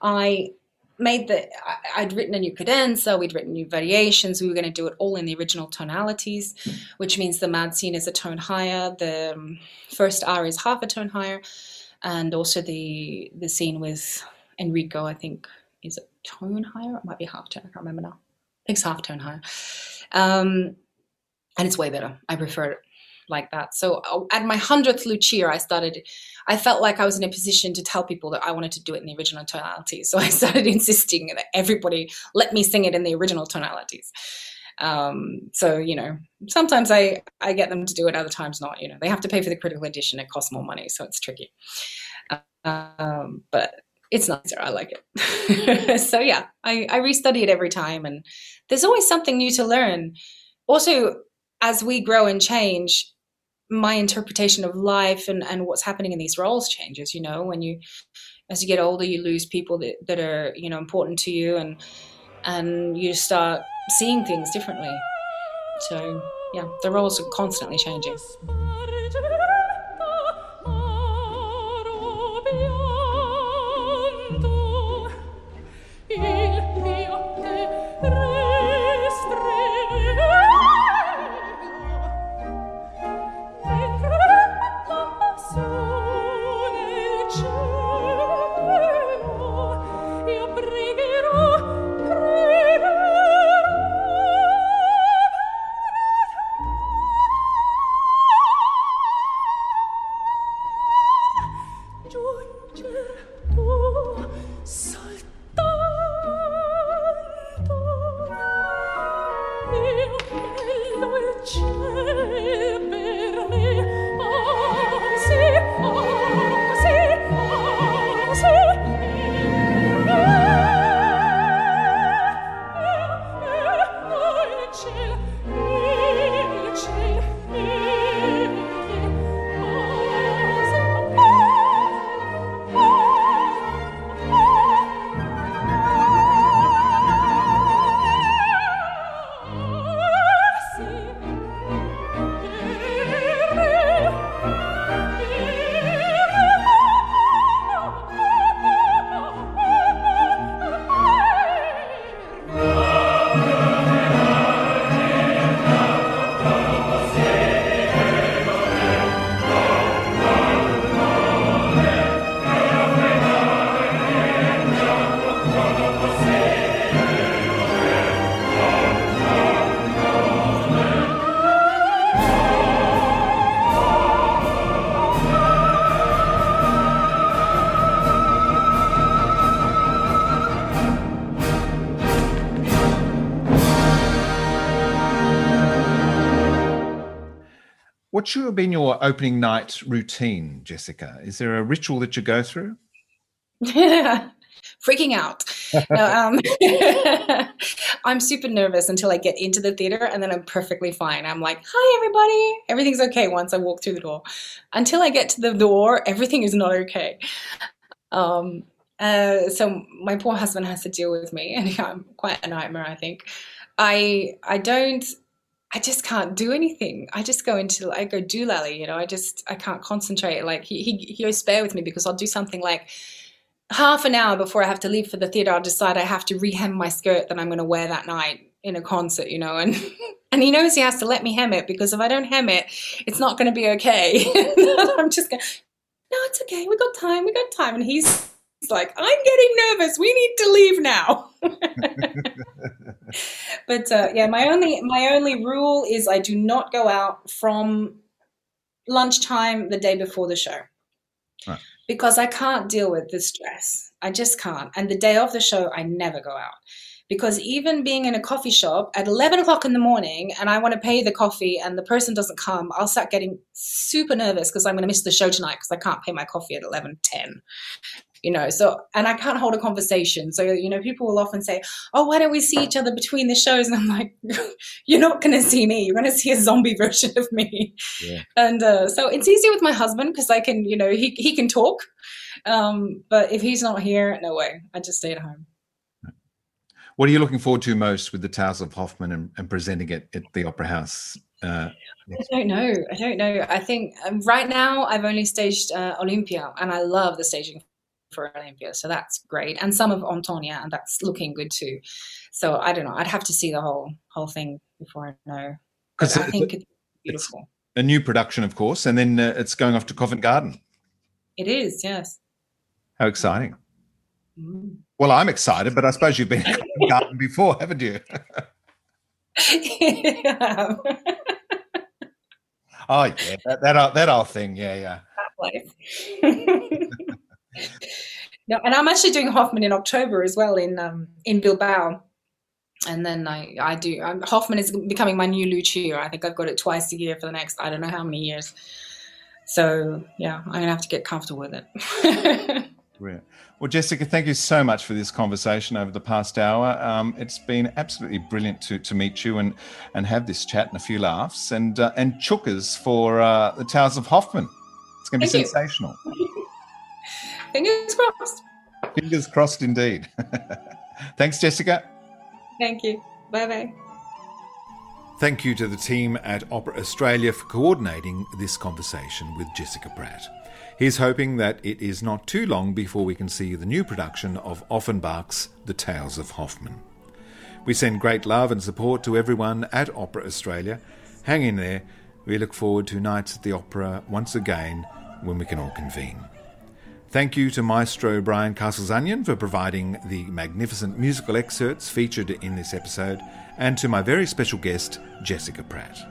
I made the I'd written a new cadenza, we'd written new variations. We were going to do it all in the original tonalities, which means the mad scene is a tone higher, the um, first R is half a tone higher, and also the the scene with Enrico, I think, is a tone higher. It might be half tone. I can't remember now. It's half tone higher. Um, and it's way better. I prefer it like that. So uh, at my hundredth Lucia, I started. I felt like I was in a position to tell people that I wanted to do it in the original tonalities. *laughs* So I started insisting that everybody let me sing it in the original tonalities. Um, so you know, sometimes I I get them to do it, other times not. You know, they have to pay for the critical edition. It costs more money, so it's tricky. Um, but it's nicer. I like it. *laughs* so yeah, I, I restudy it every time, and there's always something new to learn. Also, as we grow and change, my interpretation of life and, and what's happening in these roles changes. You know, when you as you get older, you lose people that, that are you know important to you, and and you start seeing things differently. So yeah, the roles are constantly changing. What should have been your opening night routine, Jessica? Is there a ritual that you go through? *laughs* Freaking out. no, um, *laughs* I'm super nervous until I get into the theater, and then I'm perfectly fine. I'm like, "Hi, everybody! Everything's okay." Once I walk through the door, until I get to the door, everything is not okay. Um, uh, so my poor husband has to deal with me, and *laughs* I'm quite a nightmare. I think. I I don't I just can't do anything. I just go into I go do doolally, you know. I just I can't concentrate. Like he he he goes spare with me because I'll do something like half an hour before I have to leave for the theatre, I'll decide I have to rehem my skirt that I'm going to wear that night in a concert, you know, and *laughs* and he knows he has to let me hem it because if I don't hem it, it's not going to be okay. *laughs* I'm just going, no, it's okay. We got time. We got time. And he's, he's like, I'm getting nervous. We need to leave now. *laughs* but uh, yeah, my only my only rule is I do not go out from lunchtime the day before the show. Right. Because I can't deal with the stress. I just can't. And the day of the show, I never go out because even being in a coffee shop at 11 o'clock in the morning and I want to pay the coffee and the person doesn't come, I'll start getting super nervous because I'm going to miss the show tonight because I can't pay my coffee at 11.10. You know, so, and I can't hold a conversation. So, you know, people will often say, Oh, why don't we see each other between the shows? And I'm like, *laughs* You're not going to see me. You're going to see a zombie *laughs* version of me. Yeah. And uh, so it's easy with my husband because I can, you know, he, he can talk. Um, but if he's not here, no way. I just stay at home. What are you looking forward to most with the Tales of Hoffmann and, and presenting it at the Opera House? Uh, I don't know. I don't know. I think um, right now I've only staged uh, Olympia, and I love the staging for Olympia, so that's great. And some of Antonia, and that's looking good too. So I don't know. I'd have to see the whole whole thing before I know. Because I think it's beautiful. It's a new production, of course, and then uh, it's going off to Covent Garden. It is, yes. How exciting! Mm. Well, I'm excited, but I suppose you've been in *laughs* garden before, haven't you? *laughs* yeah. *laughs* oh yeah, that that, that whole thing, yeah, yeah. No, and I'm actually doing Hoffmann in October as well in um, in Bilbao, and then I I do um, Hoffmann is becoming my new Lucia. I think I've got it twice a year for the next I don't know how many years. So yeah, I'm gonna have to get comfortable with it. *laughs* Brilliant. Well, Jessica, thank you so much for this conversation over the past hour. Um, it's been absolutely brilliant to, to meet you and, and have this chat and a few laughs. And uh, and chookas for uh, the Towers of Hoffmann. It's going to be thank sensational. *laughs* Fingers crossed. Fingers crossed indeed. *laughs* Thanks, Jessica. Thank you. Bye bye. Thank you to the team at Opera Australia for coordinating this conversation with Jessica Pratt. He's hoping that it is not too long before we can see the new production of Offenbach's The Tales of Hoffmann. We send great love and support to everyone at Opera Australia. Hang in there. We look forward to nights at the opera once again when we can all convene. Thank you to Maestro Brian Castles-Onion for providing the magnificent musical excerpts featured in this episode, and to my very special guest, Jessica Pratt.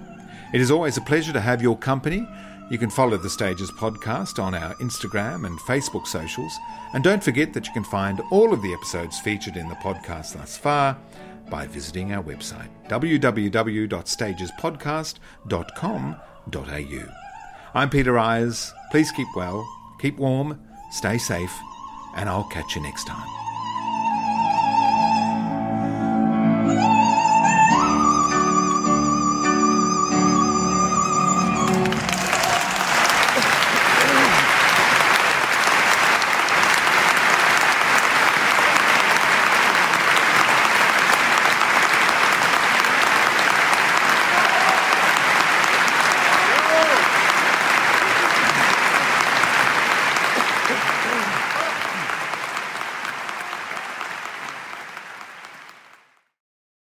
It is always a pleasure to have your company you can follow the Stages podcast on our Instagram and Facebook socials, and don't forget that you can find all of the episodes featured in the podcast thus far by visiting our website www.stagespodcast.com.au. I'm Peter Ayres. Please keep well, keep warm, stay safe, and I'll catch you next time.